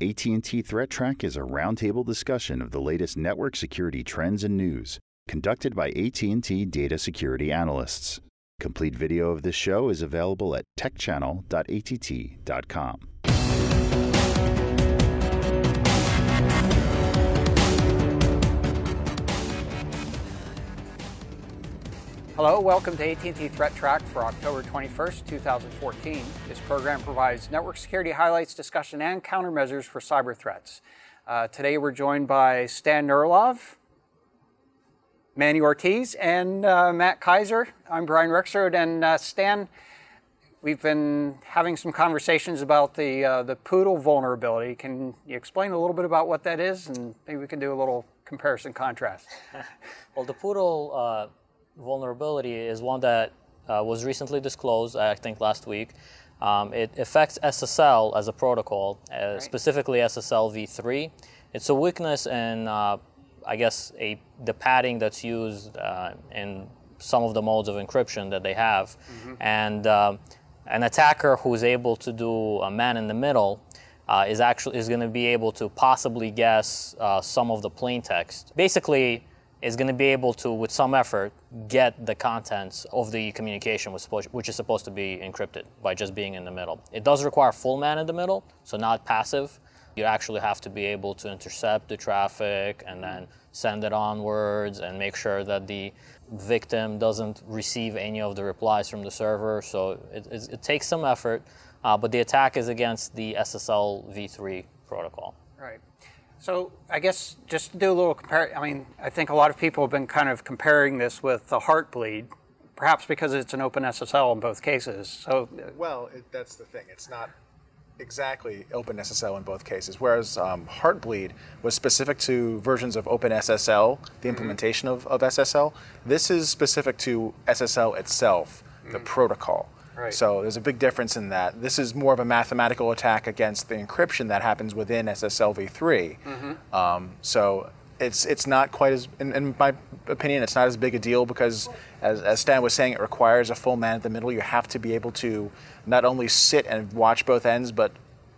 AT&T Threat Track is a roundtable discussion of the latest network security trends and news, conducted by AT&T data security analysts. Complete video of this show is available at techchannel.att.com. Hello, welcome to AT&T Threat Track for October 21st, 2014. This program provides network security highlights, discussion, and countermeasures for cyber threats. Uh, today we're joined by Stan Nurilov, Manny Ortiz, and uh, Matt Kaiser. I'm Brian Rexroad, and uh, Stan, we've been having some conversations about the, uh, the Poodle vulnerability. Can you explain a little bit about what that is, and maybe we can do a little comparison contrast? well, the Poodle uh, vulnerability is one that uh, was recently disclosed, I think last week. Um, it affects SSL as a protocol, uh, right. specifically SSL v3. It's a weakness in, uh, I guess, a, the padding that's used uh, in some of the modes of encryption that they have. Mm-hmm. And um, an attacker who is able to do a man in the middle uh, is actually is going to be able to possibly guess uh, some of the plain text. Basically, is going to be able to, with some effort, get the contents of the communication, which is supposed to be encrypted by just being in the middle. It does require full man in the middle, so not passive. You actually have to be able to intercept the traffic and then send it onwards and make sure that the victim doesn't receive any of the replies from the server. So it, it, it takes some effort, uh, but the attack is against the SSL v3 protocol. Right. So I guess just to do a little compare, I mean, I think a lot of people have been kind of comparing this with the Heartbleed, perhaps because it's an OpenSSL in both cases. So well, it, that's the thing. It's not exactly OpenSSL in both cases. Whereas um, Heartbleed was specific to versions of OpenSSL, the mm-hmm. implementation mm-hmm. of, of SSL. This is specific to SSL itself, mm-hmm. the protocol. Right. So there's a big difference in that. This is more of a mathematical attack against the encryption that happens within SSLv3. Mm-hmm. Um, so it's it's not quite as, in, in, my opinion, it's not as big a deal because, as, as Stan was saying, it requires a full man at the middle. You have to be able to not only sit and watch both ends, but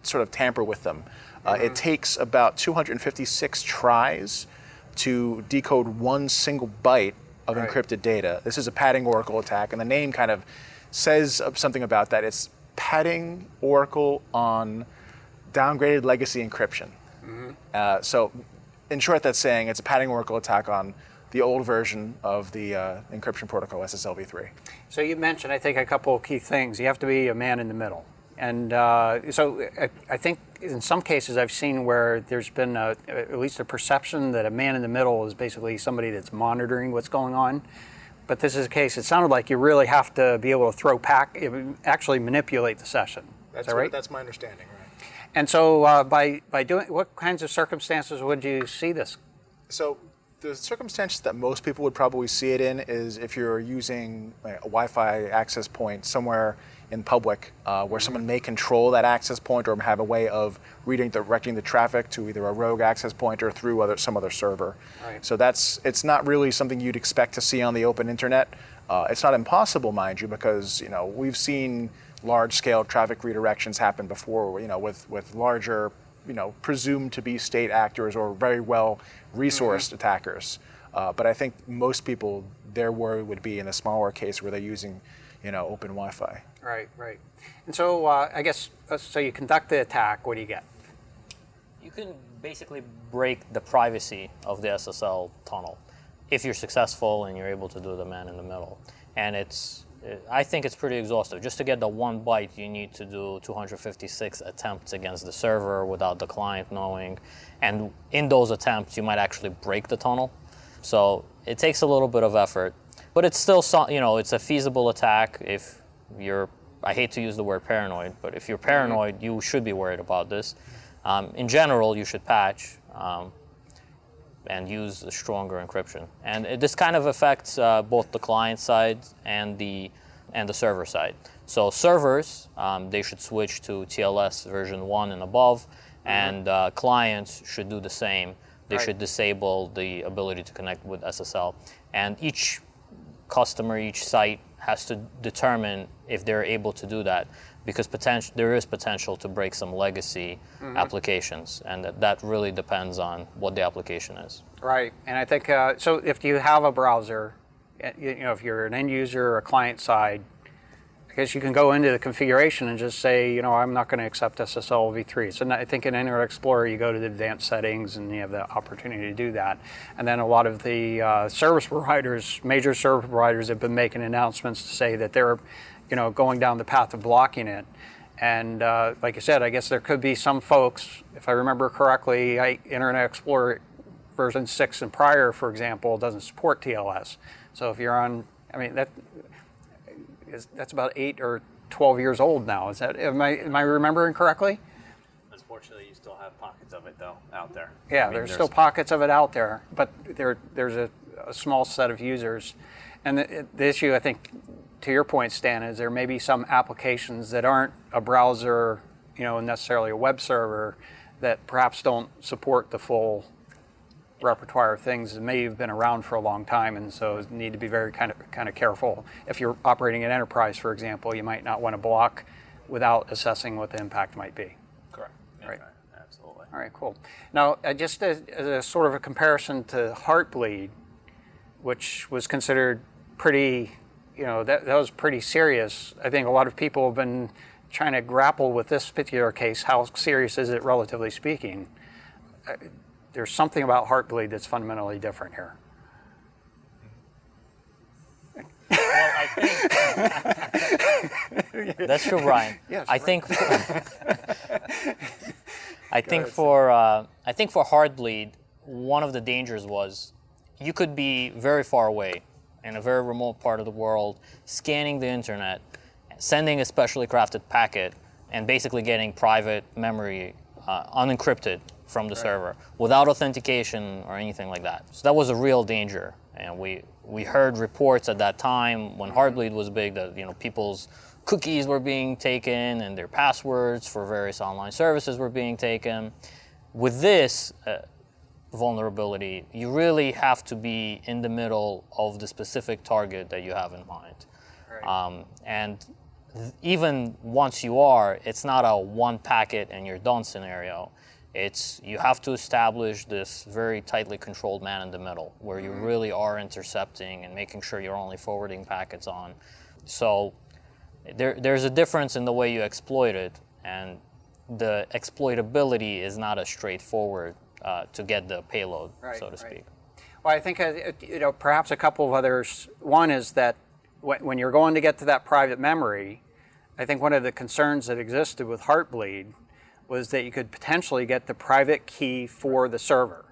sort of tamper with them. Uh, mm-hmm. It takes about 256 tries to decode one single byte of right. encrypted data. This is a padding oracle attack, and the name kind of says something about that. It's padding Oracle on downgraded legacy encryption. Mm-hmm. Uh, so, in short, that's saying it's a padding Oracle attack on the old version of the uh, encryption protocol SSLv3. So you mentioned, I think, a couple of key things. You have to be a man in the middle. And uh, so I, I, think in some cases I've seen where there's been a, at least a perception that a man in the middle is basically somebody that's monitoring what's going on but this is a case. It sounded like you really have to be able to throw pack, actually manipulate the session. That's that right? What, that's my understanding, right? And so, uh, by by doing, what kinds of circumstances would you see this? So, the circumstances that most people would probably see it in is if you're using a Wi-Fi access point somewhere in public uh, where someone may control that access point or have a way of redirecting the traffic to either a rogue access point or through other, some other server. Right. So that's it's not really something you'd expect to see on the open internet. Uh, it's not impossible, mind you, because you know we've seen large-scale traffic redirections happen before. You know, with with larger, you know, presumed to be state actors or very well resourced mm-hmm. attackers. Uh, but I think most people, their worry would be in a smaller case where they're using, you know, open Wi-Fi. Right, right. And so uh, I guess, uh, so you conduct the attack, what do you get? You can basically break the privacy of the SSL tunnel if you're successful and you're able to do the man in the middle. And it's, I think it's pretty exhaustive. Just to get the one byte, you need to do 256 attempts against the server without the client knowing. And in those attempts, you might actually break the tunnel. So it takes a little bit of effort, but it's still, you know, it's a feasible attack if you're, I hate to use the word paranoid, but if you're mm-hmm. paranoid, you should be worried about this. Um, in general, you should patch um, and use a stronger encryption. And it, this kind of affects uh, both the client side and the and the server side. So servers, um, they should switch to TLS version one and above, mm-hmm. and uh, clients should do the same. They right. should disable the ability to connect with SSL. And each customer, each site has to determine if they're able to do that. because potential there is potential to break some legacy Mm-hmm. applications, and that, that really depends on what the application is. Right, and I think uh, so. If you have a browser, you, you know, if you're an end user or a client side, I guess you can go into the configuration and just say, you know, I'm not going to accept SSL v3. So I think in Internet Explorer, you go to the advanced settings and you have the opportunity to do that. And then a lot of the uh, service providers, major service providers, have been making announcements to say that they're, you know, going down the path of blocking it. And uh, like I said, I guess there could be some folks, if I remember correctly, I, Internet Explorer version 6 and prior, for example, doesn't support TLS. So if you're on, I mean, that is, that's about 8 or 12 years old now. Is that, am I, am I remembering correctly? Unfortunately, you still have pockets of it though out there. Yeah, I mean, there's, still pockets of it out there, but there, there's a, a small set of users. And the, the issue, I think, to your point, Stan, is there may be some applications that aren't a browser, you know, necessarily a web server, that perhaps don't support the full repertoire of things that may have been around for a long time, and so need to be very kind of kind of careful. If you're operating an enterprise, for example, you might not want to block without assessing what the impact might be. Correct. Right. Absolutely. All right, cool. Now, uh, just as, as a sort of a comparison to Heartbleed, which was considered pretty, you know, that, that was pretty serious. I think a lot of people have been trying to grapple with this particular case. How serious is it, relatively speaking? Uh, there's something about Heartbleed that's fundamentally different here. Well, I think that's true, Brian. Yes, I right. think. I think for uh, I think for Heartbleed, one of the dangers was you could be very far away in a very remote part of the world, scanning the internet, sending a specially crafted packet, and basically getting private memory uh, unencrypted from the server without authentication or anything like that. So that was a real danger, and we we heard reports at that time when Heartbleed was big that you know people's cookies were being taken and their passwords for various online services were being taken. With this uh, vulnerability, you really have to be in the middle of the specific target that you have in mind. Um, and th- even once you are, it's not a one packet and you're done scenario. It's you have to establish this very tightly controlled man in the middle where you really are intercepting and making sure you're only forwarding packets on. So there, there's a difference in the way you exploit it, and the exploitability is not as straightforward uh, to get the payload, Right, so to right. speak. Well, I think uh, you know perhaps a couple of others. One is that when you're going to get to that private memory, I think one of the concerns that existed with Heartbleed was that you could potentially get the private key for the server,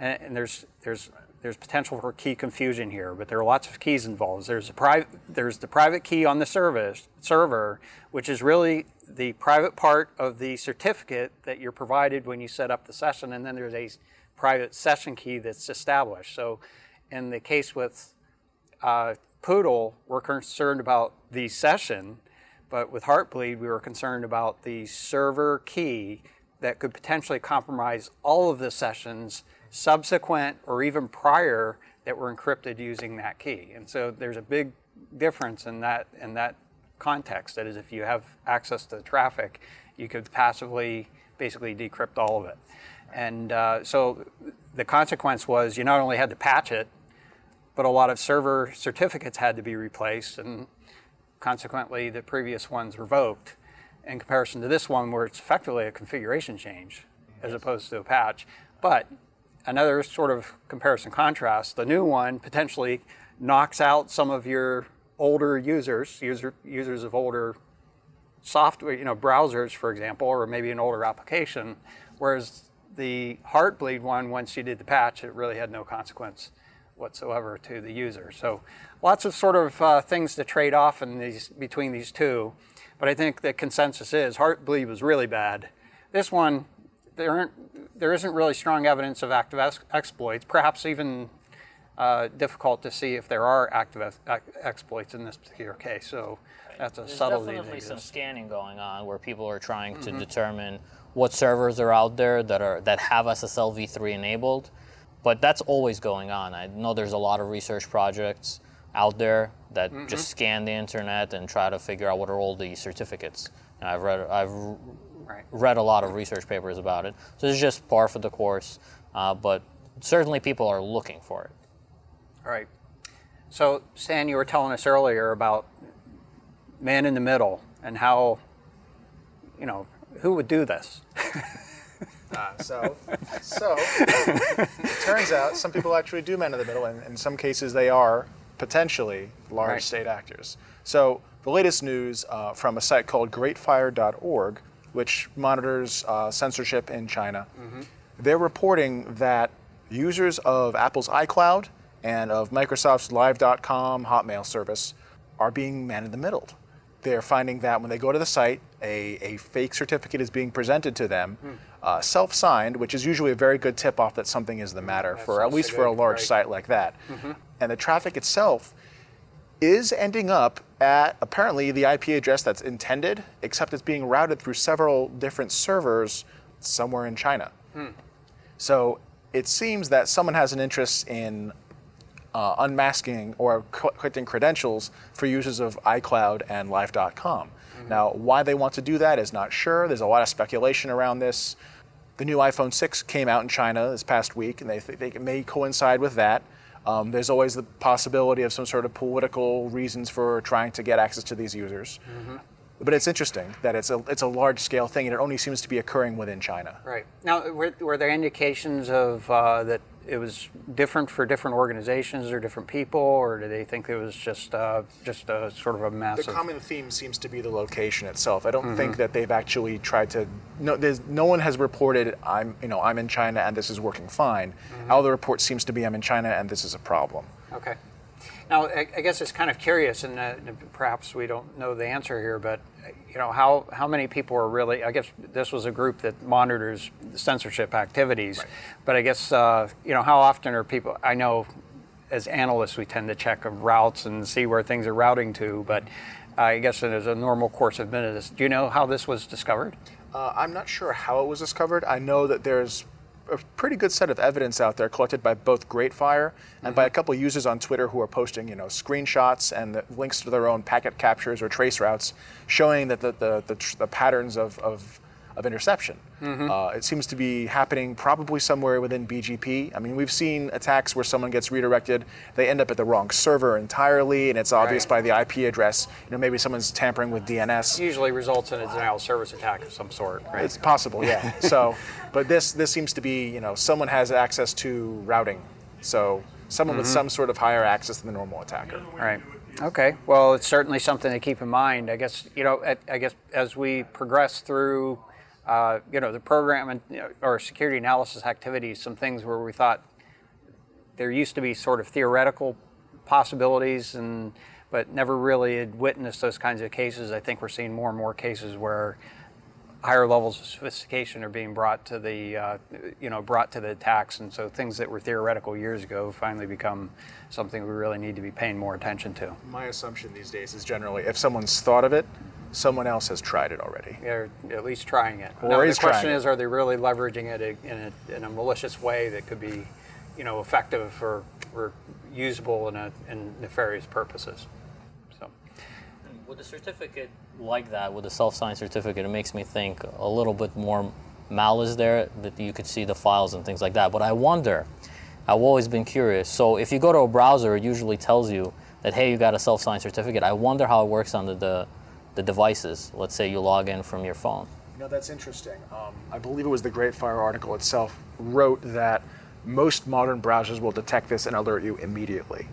and, and there's there's there's potential for key confusion here, but there are lots of keys involved. There's a private there's the private key on the service server, which is really the private part of the certificate that you're provided when you set up the session, and then there's a private session key that's established. So, in the case with uh, Poodle, we're concerned about the session, but with Heartbleed, we were concerned about the server key that could potentially compromise all of the sessions subsequent or even prior that were encrypted using that key. And so there's a big difference in that in that context. That is, if you have access to the traffic, you could passively basically decrypt all of it. And uh, so the consequence was you not only had to patch it, but a lot of server certificates had to be replaced, and consequently, the previous ones revoked. In comparison to this one, where it's effectively a configuration change as opposed to a patch. But another sort of comparison contrast, the new one potentially knocks out some of your older users, user, users of older software, you know, browsers, for example, or maybe an older application, whereas the Heartbleed one, once you did the patch, it really had no consequence whatsoever to the user. So lots of sort of uh, things to trade off in these between these two, but I think the consensus is Heartbleed was really bad. This one, there aren't, there isn't really strong evidence of active ex- exploits. Perhaps even uh, difficult to see if there are active ex- ex- exploits in this particular case. So that's a There's subtlety that definitely some scanning going on where people are trying Mm-hmm. to determine what servers are out there that are that have SSL v3 enabled. But that's always going on. I know there's a lot of research projects out there that Mm-hmm. just scan the internet and try to figure out what are all the certificates And I've read I've Right. read a lot of research papers about it. So it's just par for the course, uh, but certainly people are looking for it. All right. So, Stan, you were telling us earlier about man in the middle and how, you know, who would do this? Ah, so, so it turns out some people actually do men in the middle, and in some cases they are potentially large Right. state actors. So the latest news uh, from a site called GreatFire.org, which monitors uh, censorship in China, they're reporting that users of Apple's iCloud and of Microsoft's Live.com Hotmail service are being man in the middle. They're finding that when they go to the site, a, a fake certificate is being presented to them, uh, self signed, which is usually a very good tip off that something is the matter, for at least for a large right. site like that. And the traffic itself is ending up at apparently the IP address that's intended, except it's being routed through several different servers somewhere in China. So it seems that someone has an interest in uh, unmasking or collecting credentials for users of iCloud and Live.com. Now, why they want to do that is not sure. There's a lot of speculation around this. The new iPhone 6 came out in China this past week, and they think they- it may coincide with that. Um, there's always the possibility of some sort of political reasons for trying to get access to these users. But it's interesting that it's a it's a large scale thing, and it only seems to be occurring within China. Right. Now, were, were there indications of uh, that it was different for different organizations or different people, or do they think it was just uh, just a sort of a massive? The common theme seems to be the location itself. I don't think that they've actually tried to. No, there's, no one has reported I'm, you know, I'm in China and this is working fine. All the report seems to be I'm in China and this is a problem. Okay. Now, I, I guess it's kind of curious, and uh, perhaps we don't know the answer here, but you know, how how many people are really? I guess this was a group that monitors censorship activities, but I guess uh, you know, how often are people? I know, as analysts, we tend to check of routes and see where things are routing to, but I guess it is a normal course of business. Do you know how this was discovered? Uh, I'm not sure how it was discovered. I know that there's a pretty good set of evidence out there collected by both GreatFire and by a mm-hmm. couple users on Twitter who are posting, you know, screenshots and the links to their own packet captures or trace routes, showing that the the, the, tr- the patterns of, of of interception. Uh, it seems to be happening probably somewhere within BGP. I mean, we've seen attacks where someone gets redirected, they end up at the wrong server entirely, and it's obvious Right. by the IP address. You know, maybe someone's tampering with DNS. Usually results in a denial of service attack of some sort, right? It's possible, yeah. so, but this this seems to be, you know, someone has access to routing, so someone with some sort of higher access than the normal attacker. Right. Okay. Well, it's certainly something to keep in mind. I guess you know. I- I guess as we progress through, uh, you know, the program and you know, or security analysis activities, some things where we thought there used to be sort of theoretical possibilities, and but never really had witnessed those kinds of cases. I think we're seeing more and more cases where higher levels of sophistication are being brought to the uh, you know brought to the attacks. And so things that were theoretical years ago finally become something we really need to be paying more attention to. My assumption these days is generally if someone's thought of it, someone else has tried it already. they're at least trying it. Or now, the question is are they really leveraging it in a, in a malicious way that could be you know effective or, or usable in, a, in nefarious purposes With a certificate like that, with a self-signed certificate, it makes me think a little bit more malice there, that you could see the files and things like that. But I wonder, I've always been curious. So if you go to a browser, it usually tells you that, hey, you got a self-signed certificate. I wonder how it works on the, the, the devices. Let's say you log in from your phone. You know, that's interesting. Um, I believe it was the Great Fire article itself wrote that most modern browsers will detect this and alert you immediately.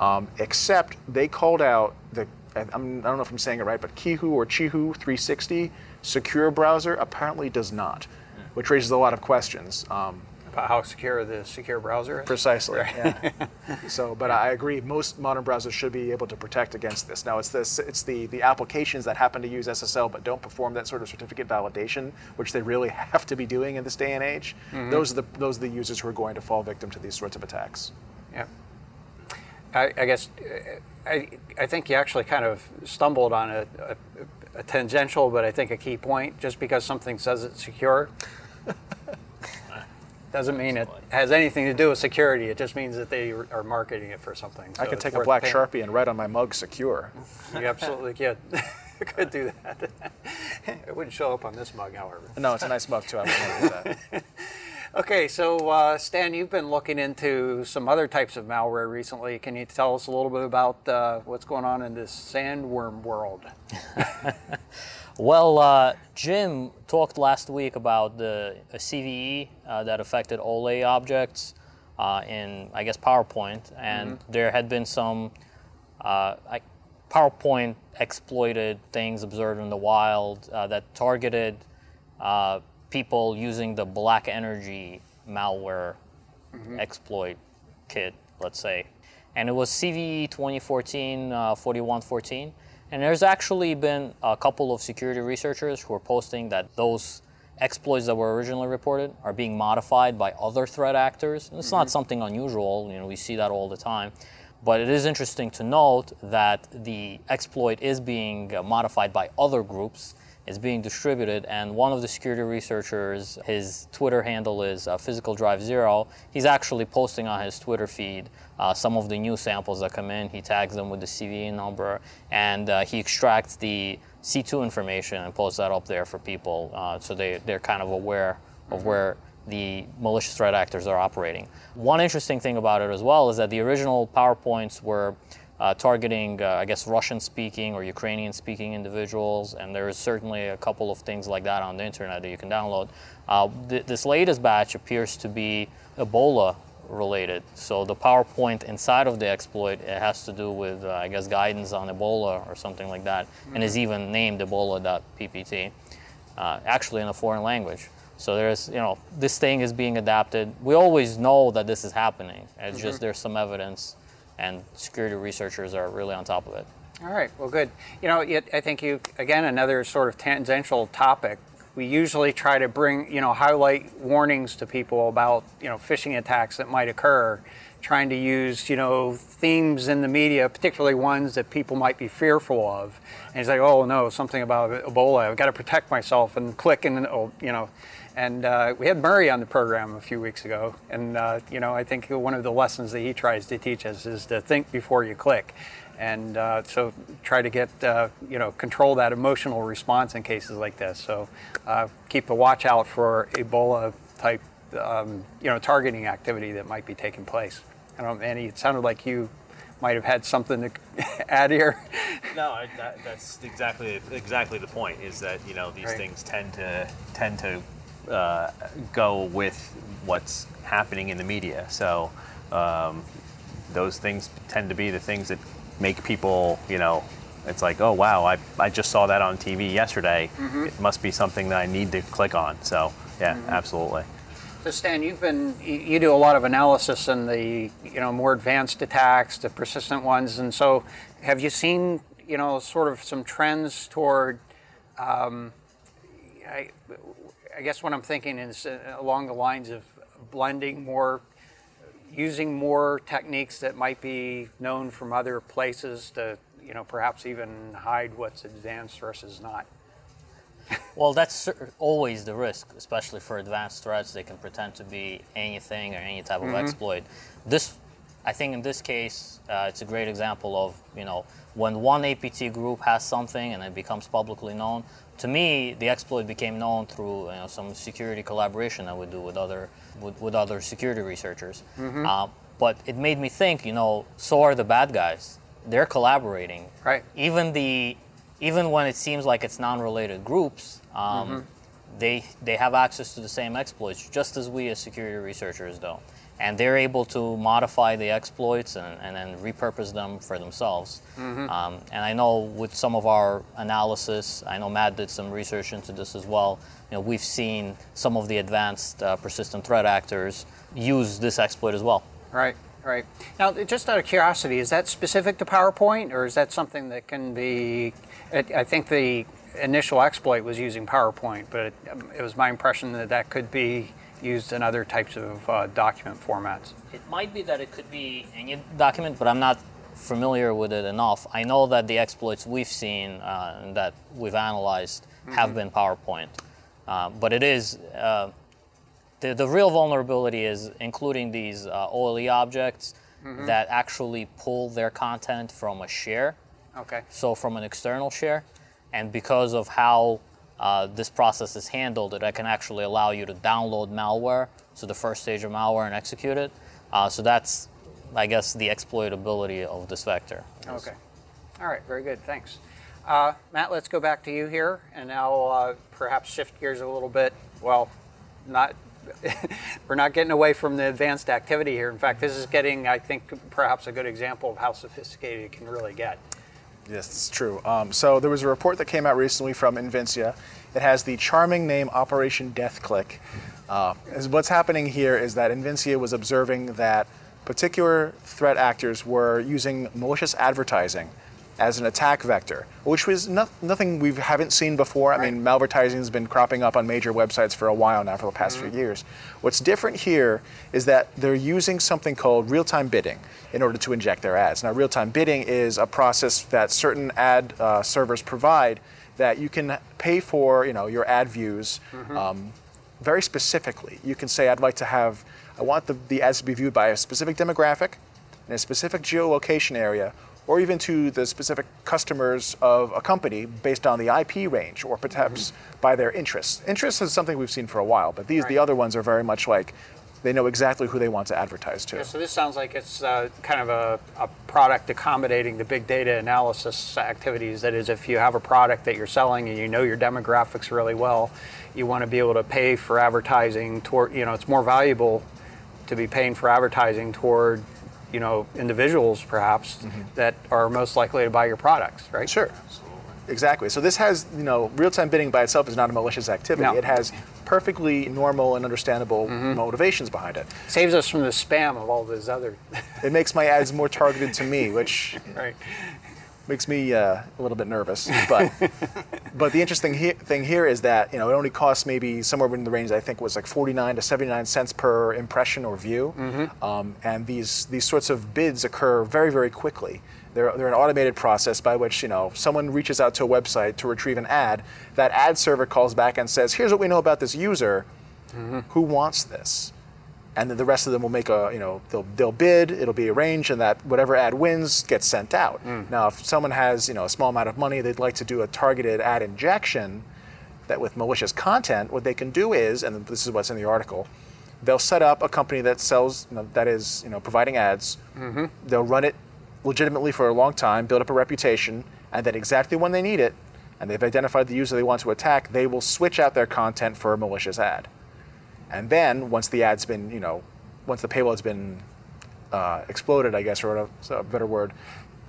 Um, except they called out the, I I'm- I don't know if I'm saying it right, but Kihu or Chihu 360 secure browser apparently does not, which raises a lot of questions. Um, about how secure the secure browser is Precisely. Yeah. so, but I agree. Most modern browsers should be able to protect against this. Now, it's this. It's the the applications that happen to use SSL but don't perform that sort of certificate validation, which they really have to be doing in this day and age. Those are the those are the users who are going to fall victim to these sorts of attacks. Yeah. I, I guess uh, I, I think you actually kind of stumbled on a, a, a tangential, but I think a key point. Just because something says it's secure doesn't mean it has anything to do with security. It just means that they are marketing it for something. I could take a black paying- sharpie and write on my mug "secure." You absolutely could. could do that. it wouldn't show up on this mug, however. No, it's a nice mug too. I would that. Okay, so uh, Stan, you've been looking into some other types of malware recently. Can you tell us a little bit about uh, what's going on in this sandworm world? Well, uh, Jim talked last week about the a CVE uh, that affected OLE objects uh, in, I guess, PowerPoint, and there had been some uh, I, PowerPoint exploited things observed in the wild uh, that targeted uh, people using the Black Energy malware exploit kit, let's say. And it was CVE 2014 uh, 4114. And there's actually been a couple of security researchers who are posting that those exploits that were originally reported are being modified by other threat actors. And it's not something unusual, you know, we see that all the time. But it is interesting to note that the exploit is being uh, modified by other groups is being distributed. And one of the security researchers, his Twitter handle is uh, Physical Drive Zero. He's actually posting on his Twitter feed uh, some of the new samples that come in. He tags them with the CVE number, and uh, he extracts the C2 information and posts that up there for people, uh, so they they're kind of aware of where the malicious threat actors are operating. One interesting thing about it as well is that the original PowerPoints were uh, targeting, uh, I guess, Russian speaking or Ukrainian speaking individuals, and there is certainly a couple of things like that on the internet that you can download. Uh, th- this latest batch appears to be Ebola related. So the PowerPoint inside of the exploit it has to do with, uh, I guess, guidance on Ebola or something like that, and is even named Ebola.ppt, uh, actually in a foreign language. So there's, you know, this thing is being adapted. We always know that this is happening. It's just there's some evidence, and security researchers are really on top of it. All right, well, good. You know, yet I think you, again, another sort of tangential topic. We usually try to bring, you know, highlight warnings to people about, you know, phishing attacks that might occur, trying to use, you know, themes in the media, particularly ones that people might be fearful of. And he's like, oh, no, something about Ebola. I've got to protect myself and click and, oh, you know. And uh, we had Murray on the program a few weeks ago. And, uh, you know, I think one of the lessons that he tries to teach us is to think before you click and uh, so try to get uh, you know control that emotional response in cases like this. So uh, keep a watch out for Ebola type um, you know targeting activity that might be taking place. I don't Andy. It sounded like you might have had something to add here. No, I, that, that's exactly exactly the point. Is that you know these Right. things tend to tend to uh, go with what's happening in the media. So um, those things tend to be the things that make people you know. It's like, oh wow, I, I just saw that on TV yesterday. It must be something that I need to click on. So yeah, absolutely. So Stan, you've been you you do a lot of analysis in the you know more advanced attacks, the persistent ones, and so have you seen you know sort of some trends toward um, I, I guess what I'm thinking is uh, along the lines of blending more, using more techniques that might be known from other places to, you know, perhaps even hide what's advanced versus not. Well, that's always the risk, especially for advanced threats. They can pretend to be anything or any type of exploit. This, I think, in this case, uh, it's a great example of you know when one APT group has something and it becomes publicly known. To me, the exploit became known through you know, some security collaboration I would do with other with, with other security researchers. Uh, but it made me think, you know, so are the bad guys. They're collaborating Right. even the even when it seems like it's non-related groups um, they they have access to the same exploits just as we as security researchers do and they're able to modify the exploits and, and then repurpose them for themselves um, and i know with some of our analysis i know matt did some research into this as well you know we've seen some of the advanced uh, persistent threat actors use this exploit as well Right, right. Now, just out of curiosity, is that specific to PowerPoint, or is that something that can be? I think the initial exploit was using PowerPoint, but it, um, it was my impression that that could be used in other types of uh, document formats. It might be that it could be any document, but I'm not familiar with it enough. I know that the exploits we've seen uh, and that we've analyzed have been PowerPoint, uh, but it is uh, the the real vulnerability is including these uh, OLE objects that actually pull their content from a share Okay. so from an external share, and because of how uh, this process is handled, it I can actually allow you to download malware, so the first stage of malware, and execute it. Uh, so that's, I guess, the exploitability of this vector. Okay. All right, very good, thanks. Uh, Matt, let's go back to you here and now uh, perhaps shift gears a little bit. Well, not we're not getting away from the advanced activity here. In fact, this is getting, I think, perhaps a good example of how sophisticated it can really get. Yes, it's true. Um, so there was a report that came out recently from Invincea. It has the charming name Operation Death Click. Uh, what's happening here is that Invincea was observing that particular threat actors were using malicious advertising as an attack vector, which was no, nothing we haven't seen before. I mean, malvertising has been cropping up on major websites for a while now, for the past mm-hmm. few years. What's different here is that they're using something called real-time bidding in order to inject their ads. Now, real-time bidding is a process that certain ad uh, servers provide that you can pay for, you know, your ad views mm-hmm. um, very specifically. You can say, I'd like to have, I want the, the ads to be viewed by a specific demographic in a specific geolocation area or even to the specific customers of a company based on the IP range or perhaps mm-hmm. by their interests. Interests is something we've seen for a while, but these, right. the other ones are very much like they know exactly who they want to advertise to. Yeah, so this sounds like it's uh, kind of a, a, product accommodating the big data analysis activities. That is, if you have a product that you're selling and you know your demographics really well, you want to be able to pay for advertising toward, you know, it's more valuable to be paying for advertising toward you know, individuals perhaps mm-hmm. that are most likely to buy your products, right? Sure. Exactly. So this has, you know, real-time bidding by itself is not a malicious activity. No. It has perfectly normal and understandable mm-hmm. motivations behind it. Saves us from the spam of all those other. it makes my ads more targeted to me, which right makes me uh, a little bit nervous. But but the interesting he- thing here is that you know it only costs maybe somewhere in the range I think was like 49 to 79 cents per impression or view, mm-hmm. um, and these these sorts of bids occur very very quickly. They're, they're an automated process by which you know someone reaches out to a website to retrieve an ad. That ad server calls back and says, "Here's what we know about this user. Mm-hmm. Who wants this?" And then the rest of them will make a you know they'll they'll bid it'll be arranged and that whatever ad wins gets sent out mm. now if someone has you know a small amount of money they'd like to do a targeted ad injection that with malicious content what they can do is and this is what's in the article they'll set up a company that sells you know, that is you know providing ads mm-hmm. they'll run it legitimately for a long time build up a reputation and then exactly when they need it and they've identified the user they want to attack they will switch out their content for a malicious ad and then once the ad's been, you know, once the payload's been uh, exploded, I guess, or a, a, better word,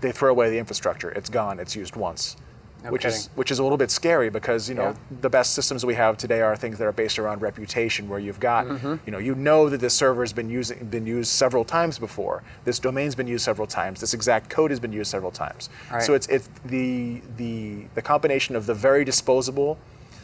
they throw away the infrastructure. It's gone. It's used once. No which kidding. is which is a little bit scary because you know yeah. the best systems we have today are things that are based around reputation, where you've got mm-hmm. you know you know that this server has been using been used several times before, this domain's been used several times, this exact code has been used several times. Right. So it's it's the the the combination of the very disposable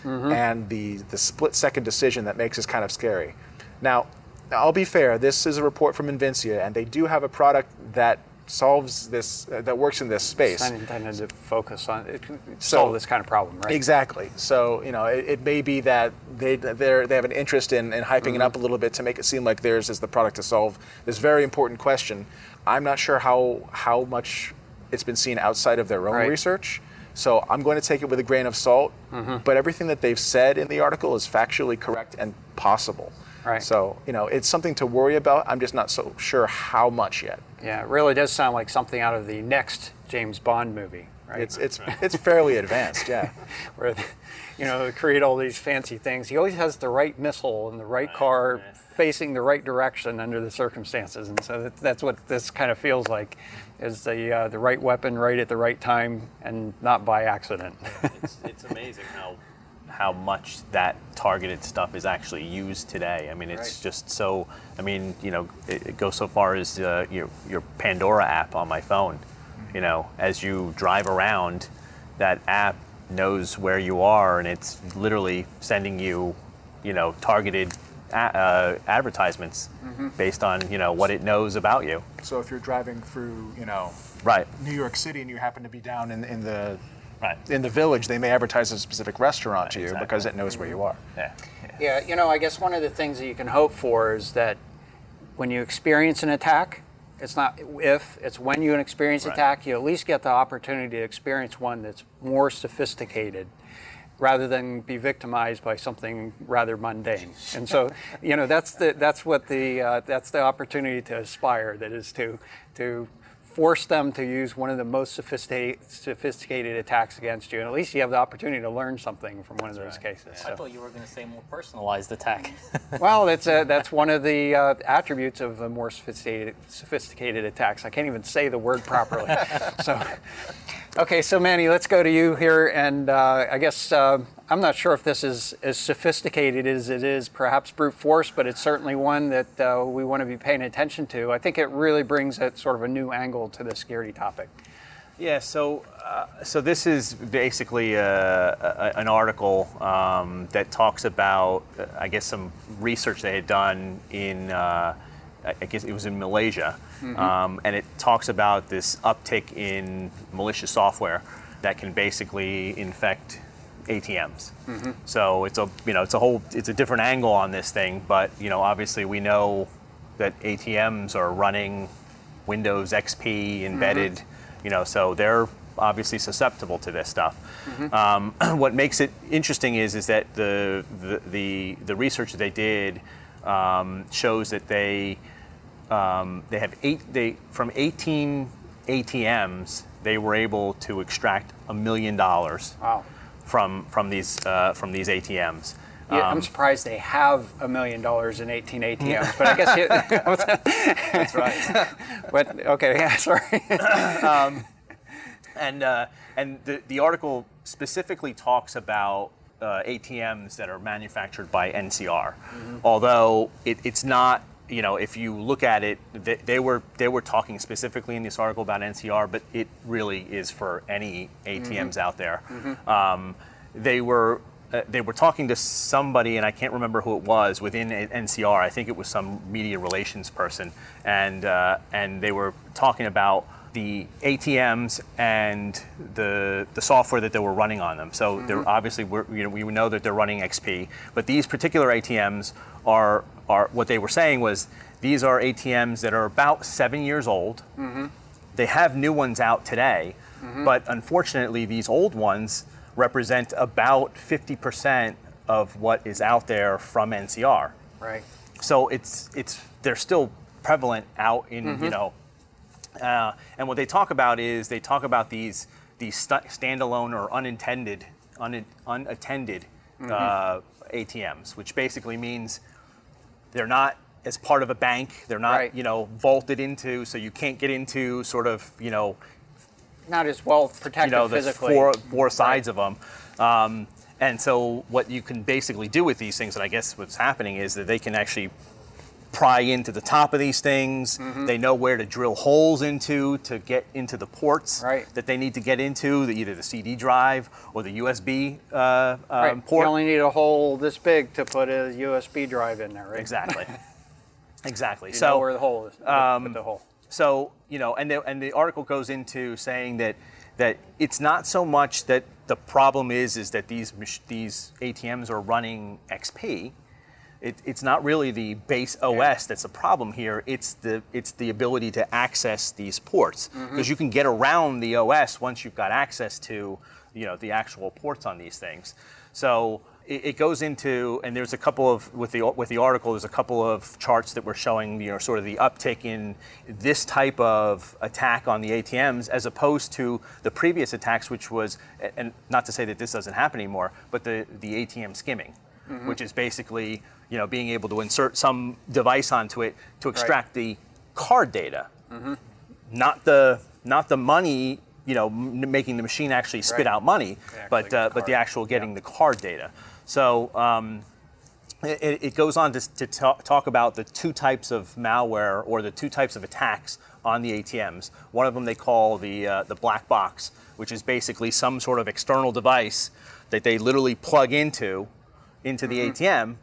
mm-hmm. and the, the split second decision that makes this kind of scary. Now, I'll be fair, this is a report from Invincea, and they do have a product that solves this, uh, that works in this space. It's not intended to focus on, it can so, solve this kind of problem, right? Exactly. So, you know, it, it may be that they, they have an interest in, in hyping mm-hmm. it up a little bit to make it seem like theirs is the product to solve this very important question. I'm not sure how, how much it's been seen outside of their own right. research. So I'm going to take it with a grain of salt, mm-hmm. but everything that they've said in the article is factually correct and possible. Right. So, you know, it's something to worry about. I'm just not so sure how much yet. Yeah, it really does sound like something out of the next James Bond movie, right? It's it's it's fairly advanced, yeah. Where they, you know, create all these fancy things. He always has the right missile and the right car facing the right direction under the circumstances. And so that's what this kind of feels like is the uh, the right weapon right at the right time and not by accident. it's, it's amazing how how much that targeted stuff is actually used today. I mean, it's right. just so. I mean, you know, it, it goes so far as uh, your your Pandora app on my phone. You know, as you drive around, that app knows where you are, and it's literally sending you, you know, targeted uh, advertisements mm-hmm. based on you know what it knows about you. So if you're driving through you know right New York City and you happen to be down in, in the right. in the village, they may advertise a specific restaurant right, to you exactly. because it knows where you are. Yeah. yeah. Yeah, you know, I guess one of the things that you can hope for is that when you experience an attack, it's not if, it's when you experience right. attack, you at least get the opportunity to experience one that's more sophisticated rather than be victimized by something rather mundane. And so, you know, that's the that's what the uh, that's the opportunity to aspire. That is to to force them to use one of the most sophisticated, sophisticated attacks against you. And at least you have the opportunity to learn something from one of those cases. I thought you were going to say more personalized attack. well, that's a, that's one of the uh, attributes of a more sophisticated sophisticated attacks. I can't even say the word properly. so, okay, so Manny, let's go to you here, and uh, I guess uh, I'm not sure if this is as sophisticated as it is perhaps brute force, but it's certainly one that uh, we want to be paying attention to. I think it really brings a sort of a new angle to the security topic. Yeah, so uh, so this is basically a, a, an article um, that talks about, uh, I guess, some research they had done in, uh, I guess it was in Malaysia, mm-hmm. um, and it talks about this uptick in malicious software that can basically infect ATMs. Mm-hmm. So it's a you know it's a whole it's a different angle on this thing, but you know obviously we know that ATMs are running Windows XP embedded, mm-hmm. you know, so they're obviously susceptible to this stuff. Mm-hmm. Um, what makes it interesting is is that the the the, the research that they did um, shows that they um, they have eight they from 18 ATMs they were able to extract a million dollars. Wow from from these uh, from these ATMs. Yeah, um, I'm surprised they have a million dollars in 18 ATMs, but I guess you, that's right. but okay, yeah, sorry. um, and uh, and the the article specifically talks about uh, ATMs that are manufactured by NCR, mm-hmm. although it, it's not you know, if you look at it, they, they, were they were talking specifically in this article about NCR, but it really is for any ATMs mm-hmm. out there. Mm-hmm. Um, they were uh, they were talking to somebody, and I can't remember who it was within NCR. I think it was some media relations person, and uh, and they were talking about the ATMs and the the software that they were running on them. So mm-hmm. they're obviously we're, you know we know that they're running XP, but these particular ATMs are are what they were saying was these are ATMs that are about seven years old. Mm-hmm. They have new ones out today, mm-hmm. but unfortunately, these old ones represent about 50% of what is out there from NCR. Right. So it's it's they're still prevalent out in mm-hmm. you know, uh, and what they talk about is they talk about these these st- standalone or unintended un- unattended mm-hmm. uh, ATMs, which basically means they're not as part of a bank. They're not, right. you know, vaulted into, so you can't get into sort of, you know, not as well protected you know, physically. Four, four sides right. of them. Um, and so what you can basically do with these things, and I guess what's happening is that they can actually pry into the top of these things. Mm-hmm. They know where to drill holes into to get into the ports right. that they need to get into, the, either the CD drive or the USB uh, um, right. port. You only need a hole this big to put a USB drive in there, right? Exactly. exactly. You so know where the hole is. Um, put the hole. So you know, and the, and the article goes into saying that that it's not so much that the problem is is that these these ATMs are running XP it, it's not really the base OS that's the problem here. It's the it's the ability to access these ports because mm-hmm. you can get around the OS once you've got access to you know the actual ports on these things. So it, it goes into and there's a couple of with the with the article there's a couple of charts that were showing you know sort of the uptick in this type of attack on the ATMs as opposed to the previous attacks, which was and not to say that this doesn't happen anymore, but the the ATM skimming. Mm-hmm. which is basically you know, being able to insert some device onto it to extract right. the card data, mm-hmm. not the not the money. You know, m- making the machine actually spit right. out money, but uh, but the actual getting yeah. the card data. So. Um, it, it, goes on to, to talk, talk about the two types of malware or the two types of attacks on the ATMs. One of them they call the uh, the black box, which is basically some sort of external device that they literally plug into into the mm-hmm. ATM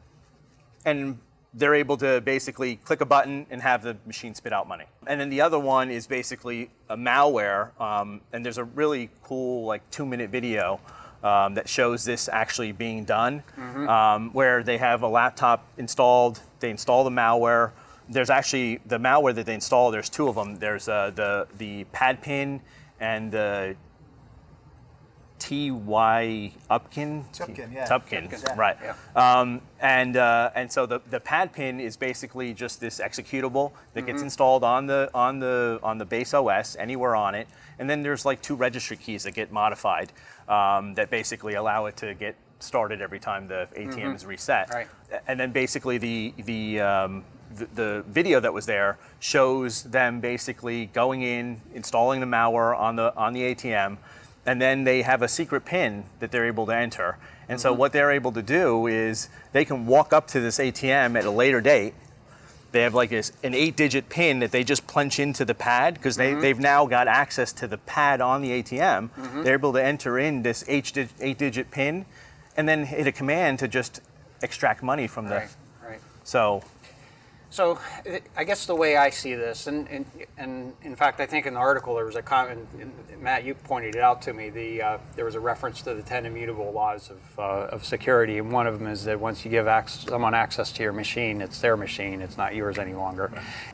and they're able to basically click a button and have the machine spit out money. And then the other one is basically a malware, um, and there's a really cool like two minute video um, that shows this actually being done, mm-hmm. um, where they have a laptop installed, they install the malware. There's actually the malware that they install. There's two of them. There's uh, the the Padpin and the T.Y. Upkin. Tyupkin, yeah. Tyupkin, Tyupkin, right. yeah. Um, and uh, and so the, the Padpin is basically just this executable that gets installed on the on the on the base OS anywhere on it, and then there's like two registry keys that get modified um, that basically allow it to get started every time the ATM is reset. Right. And then basically the the, um, the the video that was there shows them basically going in, installing the malware on the on the ATM, and then they have a secret pin that they're able to enter. And so mm-hmm. what they're able to do is they can walk up to this ATM at a later date. They have like this an eight-digit pin that they just punch into the pad because they, mm-hmm. they've now got access to the pad on the ATM. Mm-hmm. They're able to enter in this eight-digit, eight-digit pin, and then hit a command to just extract money from the. Right, right. So So I- I guess the way I see this, and, and, and in fact, I think in the article there was a comment, Matt, you pointed it out to me, the, uh, there was a reference to the 10 immutable laws of, uh, of security, and one of them is that once you give ac- someone access to your machine, it's their machine, it's not yours any longer.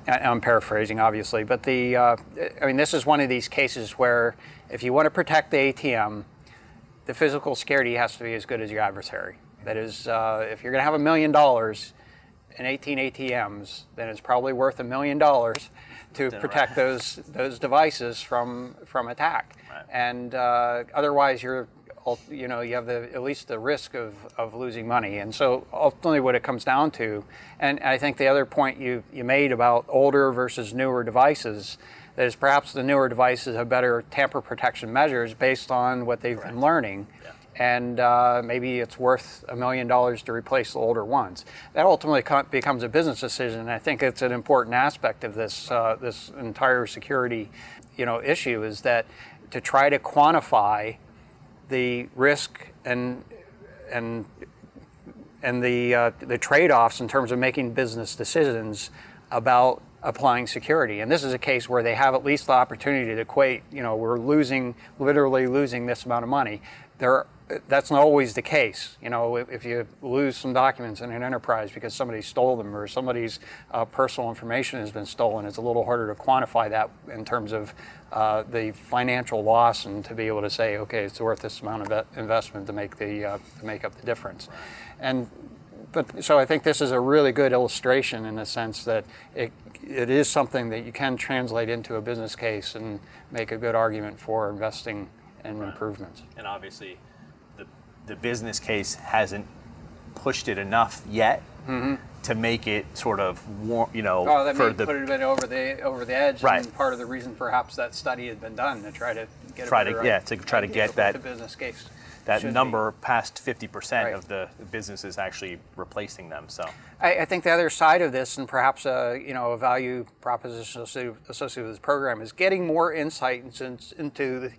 And I'm paraphrasing, obviously, but the, uh, I mean, this is one of these cases where if you want to protect the ATM, the physical security has to be as good as your adversary. That is, uh, if you're going to have a million dollars in 18 ATMs, then it's probably worth a million dollars to protect those those devices from from attack. And uh, otherwise, you're you know you have the at least the risk of, of losing money. And so ultimately, what it comes down to, and I think the other point you you made about older versus newer devices. That is perhaps the newer devices have better tamper protection measures based on what they've been learning and uh, maybe it's worth a million dollars to replace the older ones. That ultimately co- becomes a business decision. And I think it's an important aspect of this uh, this entire security, you know, issue is that to try to quantify the risk and and and the uh, the trade-offs in terms of making business decisions about applying security. And this is a case where they have at least the opportunity to equate. You know, we're losing, literally losing this amount of money. There, that's not always the case. You know, if, if you lose some documents in an enterprise because somebody stole them or somebody's uh, personal information has been stolen, it's a little harder to quantify that in terms of uh, the financial loss and to be able to say, okay, it's worth this amount of investment to make the uh, to make up the difference. And but so I think this is a really good illustration in the sense that it, it is something that you can translate into a business case and make a good argument for investing in improvements. and obviously the business case hasn't pushed it enough yet to make it sort of war, you know Mm-hmm. Oh, that for may the put it a bit over the over the edge, Right. and part of the reason perhaps that study had been done to try to get Try a to- yeah, to try to get that- the business case that should be. number past 50% Right. of the businesses actually replacing them. So I, I think the other side of this, and perhaps a you know a value proposition associated, with this program, is getting more insight into, into the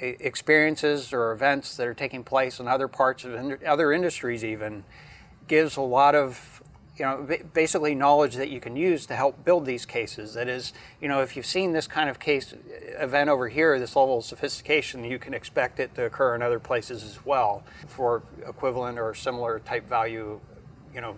experiences or events that are taking place in other parts of other industries. Even gives a lot of you know ba- basically knowledge that you can use to help build these cases. That is, you know, if you've seen this kind of case uh, event over here, this level of sophistication, you can expect it to occur in other places as well for equivalent or similar type value you know,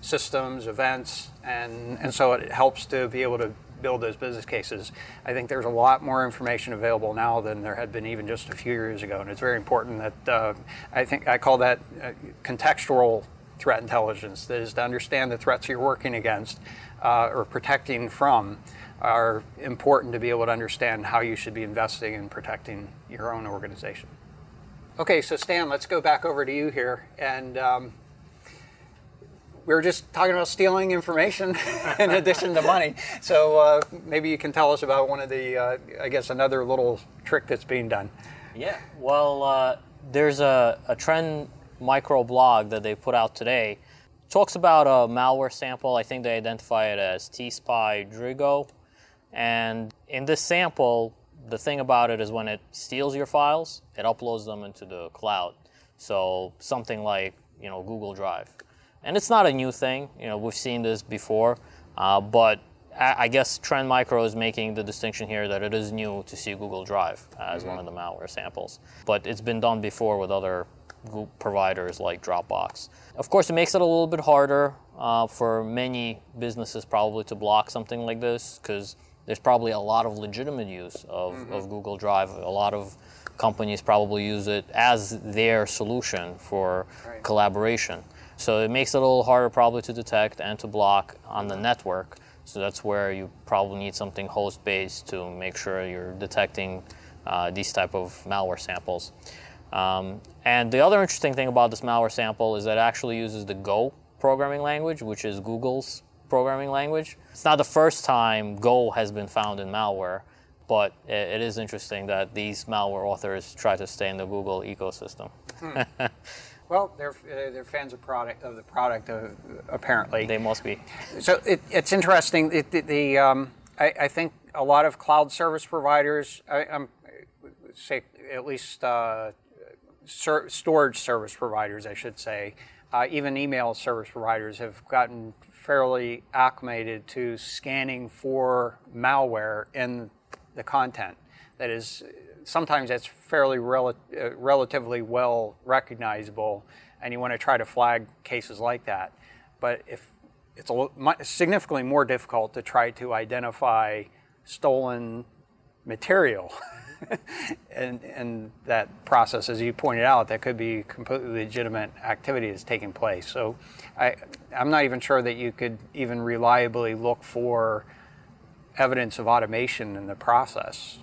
systems, events, and, and so it helps to be able to build those business cases. I think there's a lot more information available now than there had been even just a few years ago, and it's very important that uh, I think I call that uh, contextual threat intelligence. That is to understand the threats you're working against uh, or protecting from are important to be able to understand how you should be investing in protecting your own organization. Okay, so Stan, let's go back over to you here and. Um, we were just talking about stealing information in addition to money. So uh, maybe you can tell us about one of the, uh, I guess, another little trick that's being done. Yeah, well, uh, there's a, a trend micro blog that they put out today. Talks about a malware sample. I think they identify it as T-Spy Drigo. And in this sample, the thing about it is when it steals your files, it uploads them into the cloud. So something like, you know, Google Drive. And it's not a new thing. You know, we've seen this before. Uh, but I I guess Trend Micro is making the distinction here that it is new to see Google Drive as one of the malware samples. But it's been done before with other Google providers like Dropbox. Of course, it makes it a little bit harder uh, for many businesses probably to block something like this because there's probably a lot of legitimate use of, of Google Drive, a lot of companies probably use it as their solution for Right. collaboration. So it makes it a little harder probably to detect and to block on the network. So that's where you probably need something host-based to make sure you're detecting uh, these type of malware samples. Um, and the other interesting thing about this malware sample is that it actually uses the Go programming language, which is Google's programming language. It's not the first time Go has been found in malware, but it, it is interesting that these malware authors try to stay in the Google ecosystem. Well, they're, uh, they're fans of product of the product, uh, apparently. They must be. So it, it's interesting. It, the, the um, I, I think a lot of cloud service providers, I, I'm say at least uh, ser- storage service providers, I should say, uh, even email service providers have gotten fairly acclimated to scanning for malware in the content. That is, sometimes that's fairly rel- uh, relatively well recognizable, and you want to try to flag cases like that. But if it's significantly more difficult to try to identify stolen material. and, and that process, as you pointed out, that could be completely legitimate activity that's taking place. So I, I'm not even sure that you could even reliably look for evidence of automation in the process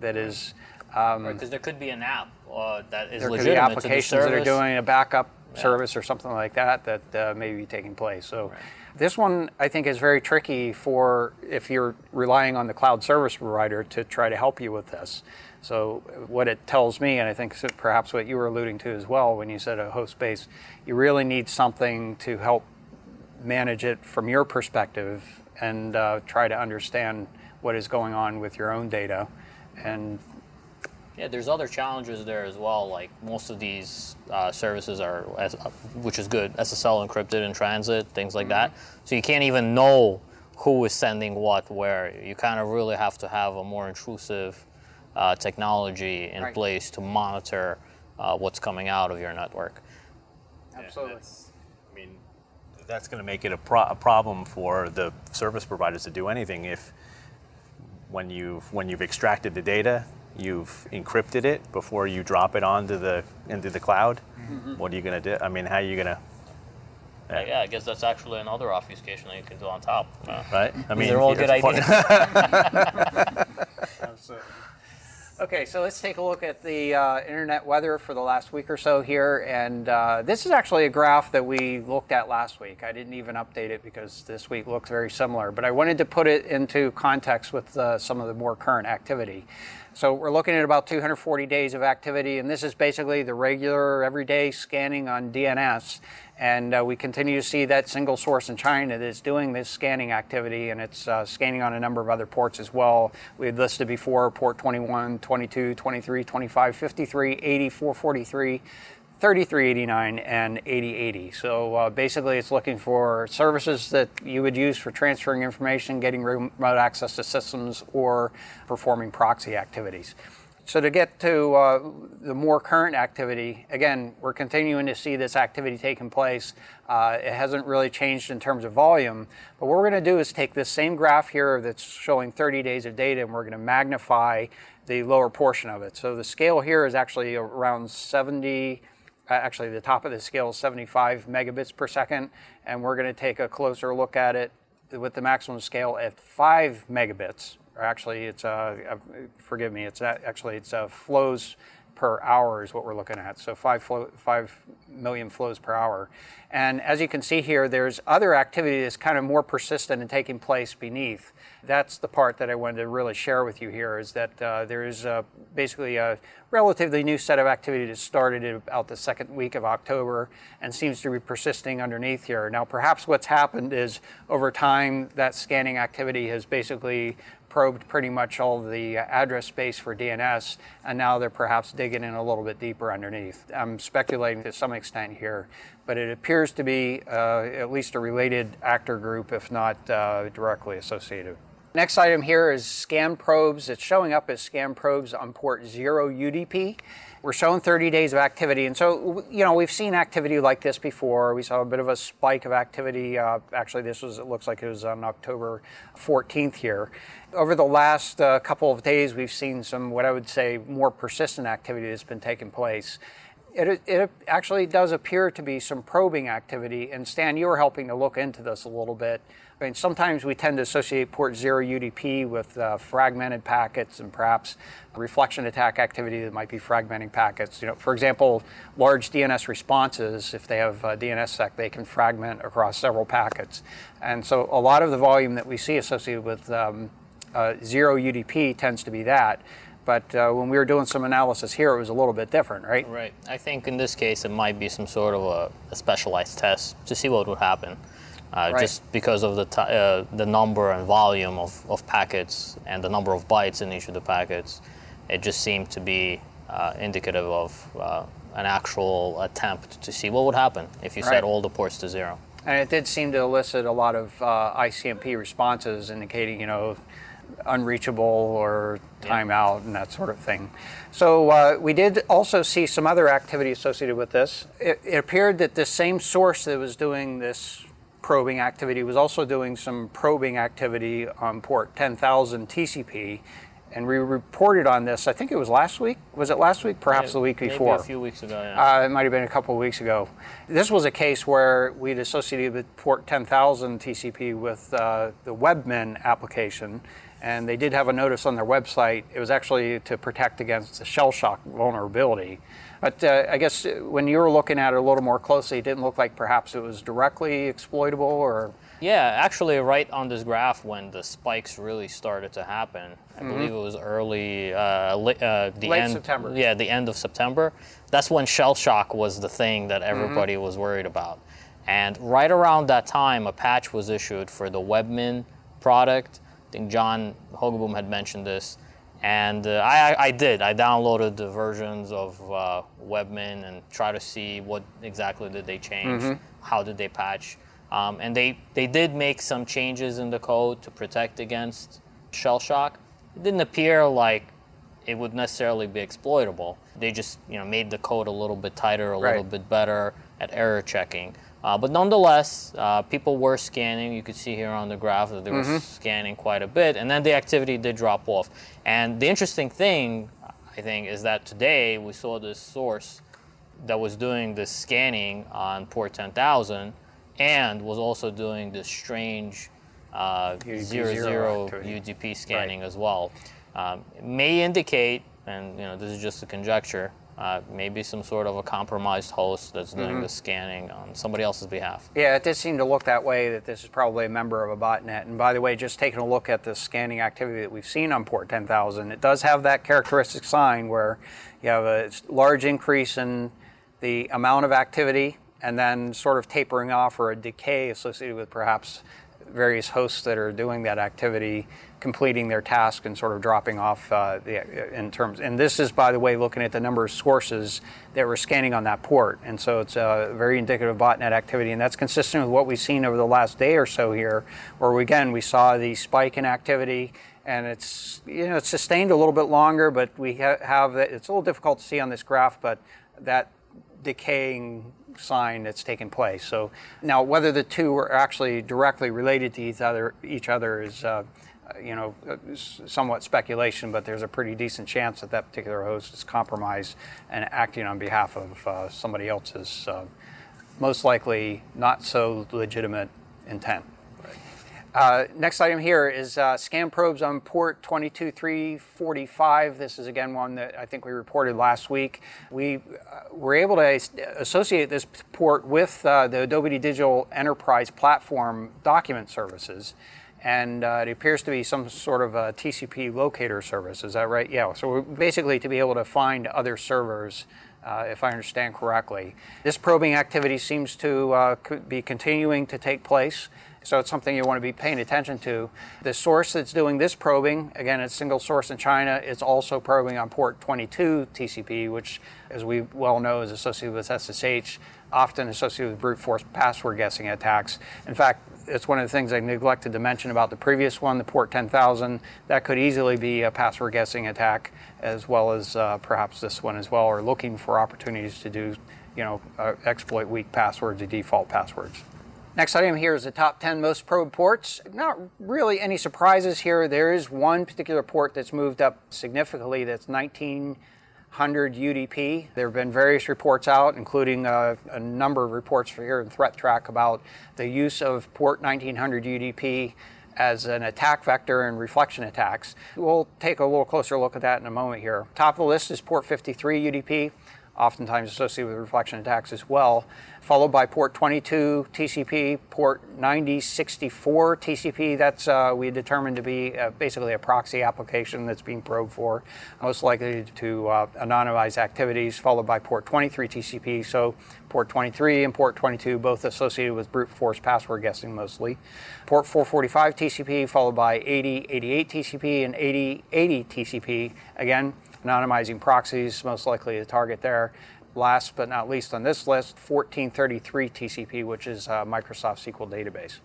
that is Because there could be an app uh, that is there could be applications that are doing a backup service or something like that that uh, may be taking place. So this one I think is very tricky for if you're relying on the cloud service provider to try to help you with this. So what it tells me, and I think perhaps what you were alluding to as well when you said a host base, you really need something to help manage it from your perspective and uh, try to understand what is going on with your own data and Yeah, there's other challenges there as well. Like most of these uh, services are, as, uh, which is good, SSL encrypted in transit, things like that. So you can't even know who is sending what where. You kind of really have to have a more intrusive uh, technology in Right. place to monitor uh, what's coming out of your network. absolutely. That's- I mean, that's going to make it a, pro- a problem for the service providers to do anything if when you've when you've extracted the data, you've encrypted it before you drop it onto the into the cloud. What are you going to do? I mean, how are you going to Yeah, yeah, I guess that's actually another obfuscation that you can do on top. Uh, right? I mean, they're all good it's part- ideas. Okay, so let's take a look at the uh, internet weather for the last week or so here. And uh, this is actually a graph that we looked at last week. I didn't even update it because this week looks very similar, but I wanted to put it into context with uh, some of the more current activity. So we're looking at about 240 days of activity, and this is basically the regular, everyday scanning on DNS. And uh, we continue to see that single source in China that's doing this scanning activity, and it's uh, scanning on a number of other ports as well. We had listed before port 21, 22, 23, 25, 53, 80, 443. 3389 and 8080. So uh, basically, it's looking for services that you would use for transferring information, getting remote access to systems, or performing proxy activities. So to get to uh, the more current activity, again, we're continuing to see this activity taking place. Uh, it hasn't really changed in terms of volume, but what we're going to do is take this same graph here that's showing 30 days of data, and we're going to magnify the lower portion of it. So the scale here is actually around 70 uh, actually the top of the scale is 75 megabits per second, and we're going to take a closer look at it with the maximum scale at 5 megabits. Or actually, it's uh, uh, forgive me, it's uh, actually it's uh, flows per hour is what we're looking at. So five flow, five million flows per hour, and as you can see here, there's other activity that's kind of more persistent and taking place beneath. That's the part that I wanted to really share with you here is that uh, there is uh, basically a relatively new set of activity that started about the second week of October and seems to be persisting underneath here. Now, perhaps what's happened is over time that scanning activity has basically probed pretty much all the address space for DNS, and now they're perhaps digging in a little bit deeper underneath. I'm speculating to some extent here, but it appears to be uh, at least a related actor group, if not uh, directly associated. Next item here is scan probes. It's showing up as scan probes on port 0 UDP. We're showing 30 days of activity. And so, you know, we've seen activity like this before. We saw a bit of a spike of activity. Uh, actually, this was, it looks like it was on October 14th here. Over the last uh, couple of days, we've seen some, what I would say, more persistent activity that's been taking place. It, it, actually does appear to be some probing activity. And Stan, you were helping to look into this a little bit. I mean, sometimes we tend to associate port zero UDP with uh, fragmented packets and perhaps reflection attack activity that might be fragmenting packets. You know, for example, large DNS responses, if they have DNSSEC, they can fragment across several packets. And so a lot of the volume that we see associated with um, uh, zero UDP tends to be that. But uh, when we were doing some analysis here, it was a little bit different, right? Right. I think in this case, it might be some sort of a, a specialized test to see what would happen uh, right. just because of the, t- uh, the number and volume of, of packets and the number of bytes in each of the packets. It just seemed to be uh, indicative of uh, an actual attempt to see what would happen if you right. set all the ports to zero. And it did seem to elicit a lot of uh, ICMP responses indicating, you know, unreachable or timeout yeah. and that sort of thing. So uh, we did also see some other activity associated with this. It, it, appeared that the same source that was doing this probing activity was also doing some probing activity on port 10,000 TCP. And we reported on this, I think it was last week. Was it last week? Perhaps yeah, the week before. a few weeks ago, yeah. Uh, it might have been a couple of weeks ago. This was a case where we'd associated with port 10,000 TCP with uh, the Webmin application. And they did have a notice on their website. It was actually to protect against the shell shock vulnerability. But uh, I guess when you were looking at it a little more closely, it didn't look like perhaps it was directly exploitable or. Yeah, actually, right on this graph, when the spikes really started to happen, I mm-hmm. believe it was early, uh, li- uh, the Late end. September. Yeah, the end of September. That's when shell shock was the thing that mm-hmm. everybody mm-hmm. was worried about. And right around that time, a patch was issued for the Webmin product. I think John Hogaboom had mentioned this and uh, I, I, did. I downloaded the versions of uh, Webmin and try to see what exactly did they change, mm-hmm. how did they patch, um, and they they did make some changes in the code to protect against shell shock. It didn't appear like it would necessarily be exploitable. They just you know made the code a little bit tighter, a right. little bit better at error checking. Uh, but nonetheless, uh, people were scanning. You could see here on the graph that they mm-hmm. were scanning quite a bit, and then the activity did drop off. And the interesting thing, I think, is that today we saw this source that was doing this scanning on port 10,000 and was also doing this strange uh, zero, zero UDP scanning right. as well. Um, it may indicate, and you know, this is just a conjecture, uh, maybe some sort of a compromised host that's doing mm-hmm. the scanning on somebody else's behalf. Yeah, it did seem to look that way that this is probably a member of a botnet. And by the way, just taking a look at the scanning activity that we've seen on port 10,000, it does have that characteristic sign where you have a large increase in the amount of activity and then sort of tapering off or a decay associated with perhaps various hosts that are doing that activity completing their task and sort of dropping off uh, the, in terms. And this is, by the way, looking at the number of sources that were scanning on that port. And so it's a very indicative botnet activity. And that's consistent with what we've seen over the last day or so here, where we, again, we saw the spike in activity and it's, you know, it's sustained a little bit longer, but we ha- have, it's a little difficult to see on this graph, but that decaying sign that's taken place. So now whether the two are actually directly related to each other, each other is, uh, you know, uh, somewhat speculation, but there's a pretty decent chance that that particular host is compromised and acting on behalf of uh, somebody else's, uh, most likely not so legitimate intent. Uh, next item here is uh, scan probes on port 22345. This is again one that I think we reported last week. We uh, were able to associate this port with uh, the Adobe Digital Enterprise Platform document services. And uh, it appears to be some sort of a TCP locator service. Is that right? Yeah. So basically to be able to find other servers uh, if I understand correctly. This probing activity seems to uh, be continuing to take place. So it's something you want to be paying attention to. The source that's doing this probing, again, it's single source in China, it's also probing on port 22 TCP, which, as we well know, is associated with SSH, often associated with brute force password guessing attacks. In fact, it's one of the things I neglected to mention about the previous one, the port 10,000. That could easily be a password guessing attack, as well as uh, perhaps this one as well, or looking for opportunities to do, you know, uh, exploit weak passwords or default passwords. Next item here is the top 10 most probed ports. Not really any surprises here. There is one particular port that's moved up significantly. That's 1900 UDP. There have been various reports out, including uh, a number of reports here in Threat Traq about the use of port 1900 UDP as an attack vector in reflection attacks. We'll take a little closer look at that in a moment here. Top of the list is port 53 UDP oftentimes associated with reflection attacks as well, followed by port 22 TCP, port 9064 TCP. That's uh, we determined to be uh, basically a proxy application that's being probed for, most likely to uh, anonymize activities, followed by port 23 TCP. So port 23 and port 22 both associated with brute force password guessing mostly. Port 445 TCP, followed by 8088 TCP and 8080 TCP. Again, anonymizing proxies, most likely the target there. Last but not least on this list, 1433 TCP, which is a Microsoft SQL database.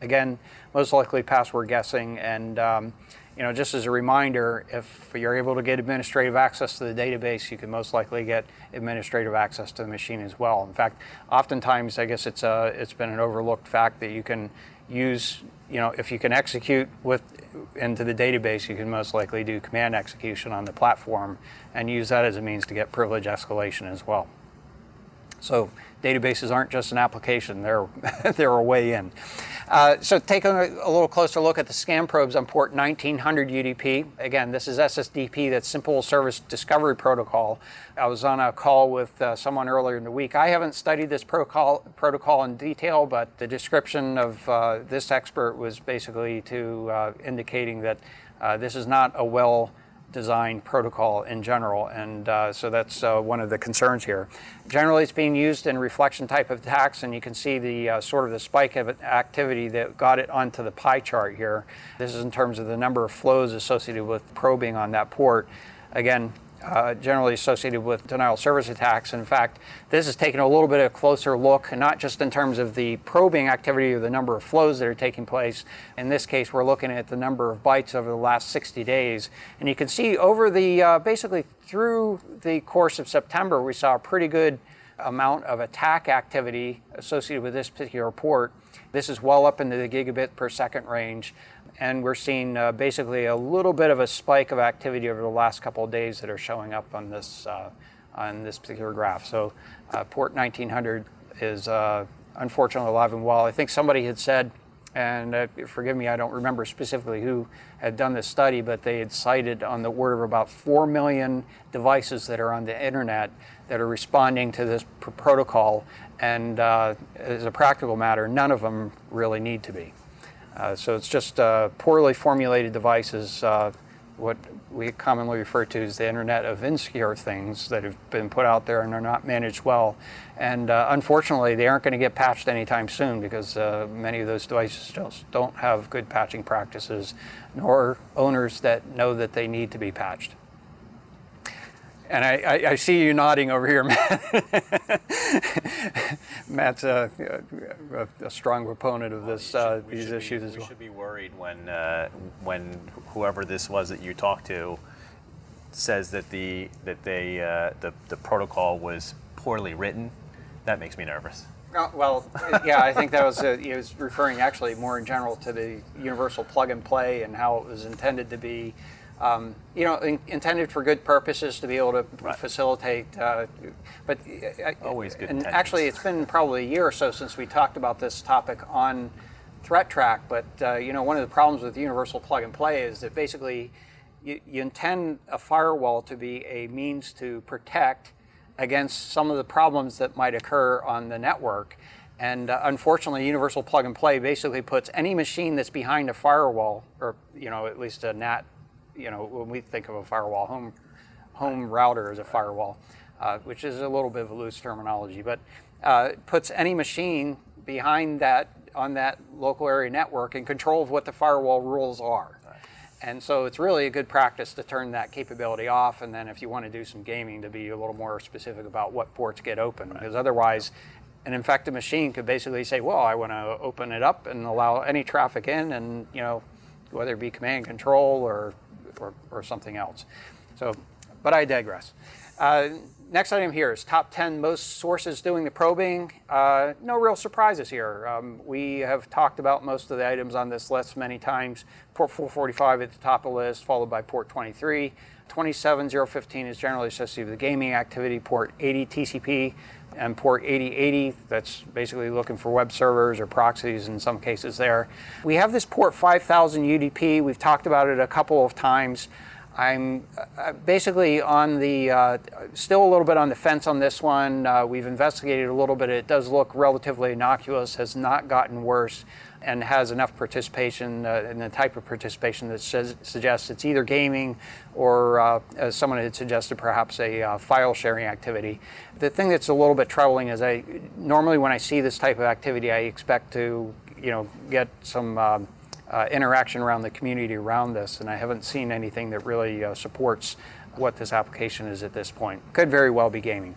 Again, most likely password guessing, and um, you know, just as a reminder, if you're able to get administrative access to the database, you can most likely get administrative access to the machine as well. In fact, oftentimes, I guess it's a, it's been an overlooked fact that you can use, you know, if you can execute with into the database, you can most likely do command execution on the platform and use that as a means to get privilege escalation as well. So databases aren't just an application, they're, they're a way in. Uh, so taking a, a, little closer look at the scan probes on port 1900 UDP. Again, this is SSDP, that's Simple Service Discovery Protocol. I was on a call with uh, someone earlier in the week. I haven't studied this protocol, protocol in detail, but the description of uh, this expert was basically to uh, indicating that uh, this is not a well design protocol in general, and uh, so that's uh, one of the concerns here. Generally, it's being used in reflection type of attacks, and you can see the uh, sort of the spike of activity that got it onto the pie chart here. This is in terms of the number of flows associated with probing on that port. Again, uh, generally associated with denial service attacks. In fact, this is taking a little bit of a closer look, not just in terms of the probing activity or the number of flows that are taking place. In this case, we're looking at the number of bytes over the last 60 days. And you can see over the, uh, basically through the course of September, we saw a pretty good amount of attack activity associated with this particular port. This is well up into the gigabit per second range and we're seeing uh, basically a little bit of a spike of activity over the last couple of days that are showing up on this uh, on this particular graph. So uh, port 1900 is uh, unfortunately alive and well. I think somebody had said, and uh, forgive me, I don't remember specifically who had done this study, but they had cited on the order of about 4 million devices that are on the internet that are responding to this pr- protocol. And uh, as a practical matter, none of them really need to be. Uh, so it's just uh, poorly formulated devices, uh, what we commonly refer to as the Internet of Insecure Things that have been put out there and are not managed well. And uh, unfortunately, they aren't going to get patched anytime soon because uh, many of those devices don't, don't have good patching practices, nor owners that know that they need to be patched. And I, I, I, see you nodding over here, Matt. Matt's a, a, a, strong proponent of this, uh, these issues be, as well. We should be worried when, uh, when whoever this was that you talked to says that the that they uh, the the protocol was poorly written. That makes me nervous. Uh, well, yeah, I think that was uh, he was referring actually more in general to the universal plug and play and how it was intended to be um, you know, in, intended for good purposes to be able to right. facilitate. Uh, but uh, always good. And actually, it's been probably a year or so since we talked about this topic on Threat Traq. But uh, you know, one of the problems with universal plug and play is that basically you, you intend a firewall to be a means to protect against some of the problems that might occur on the network. And uh, unfortunately, universal plug and play basically puts any machine that's behind a firewall, or you know, at least a NAT you know, when we think of a firewall, home home router is a firewall, uh, which is a little bit of a loose terminology, but uh, puts any machine behind that on that local area network in control of what the firewall rules are. And so it's really a good practice to turn that capability off, and then if you want to do some gaming, to be a little more specific about what ports get open, right. because otherwise, an infected machine could basically say, well, I want to open it up and allow any traffic in, and you know, whether it be command and control or, or, or something else. So, but I digress. Uh, next item here is top 10 most sources doing the probing. Uh, no real surprises here. Um, we have talked about most of the items on this list many times. Port 445 at the top of the list, followed by port 23. 27015 is generally associated with gaming activity. Port 80 TCP and port 8080 that's basically looking for web servers or proxies in some cases there. We have this port 5000 UDP. We've talked about it a couple of times. I'm uh, basically on the, uh, still a little bit on the fence on this one. Uh, we've investigated a little bit. It does look relatively innocuous, has not gotten worse, and has enough participation uh, in the type of participation that says, suggests it's either gaming or, uh, as someone had suggested, perhaps a uh, file sharing activity. The thing that's a little bit troubling is I normally when I see this type of activity, I expect to, you know, get some um, interaction around the community around this, and I haven't seen anything that really uh, supports what this application is at this point. Could very well be gaming.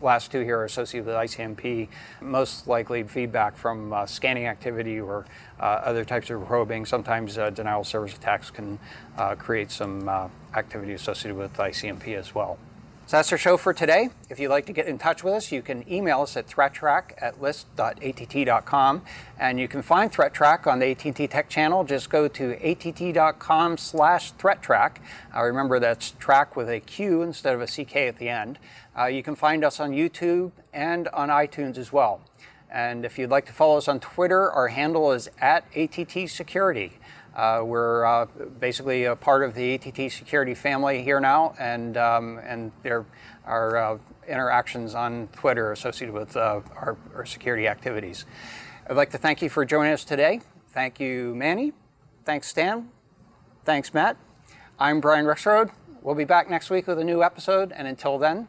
Last two here are associated with ICMP, most likely feedback from uh, scanning activity or uh, other types of probing. Sometimes uh, denial of service attacks can uh, create some activity associated with ICMP as well. So that's our show for today. If you'd like to get in touch with us, you can email us at threattraq at list.att.com. And you can find ThreatTraq on the AT&T Tech channel. Just go to att.com slash threattraq. Uh, remember, that's track with a Q instead of a CK at the end. Uh, you can find us on YouTube and on iTunes as well. And if you'd like to follow us on Twitter, our handle is at ATT Security. Uh, we're uh, basically a part of the ATT security family here now, and, um, and there are uh, interactions on Twitter associated with uh, our, our, security activities. I'd like to thank you for joining us today. Thank you, Manny. Thanks, Stan. Thanks, Matt. I'm Brian Rexroad. We'll be back next week with a new episode, and until then,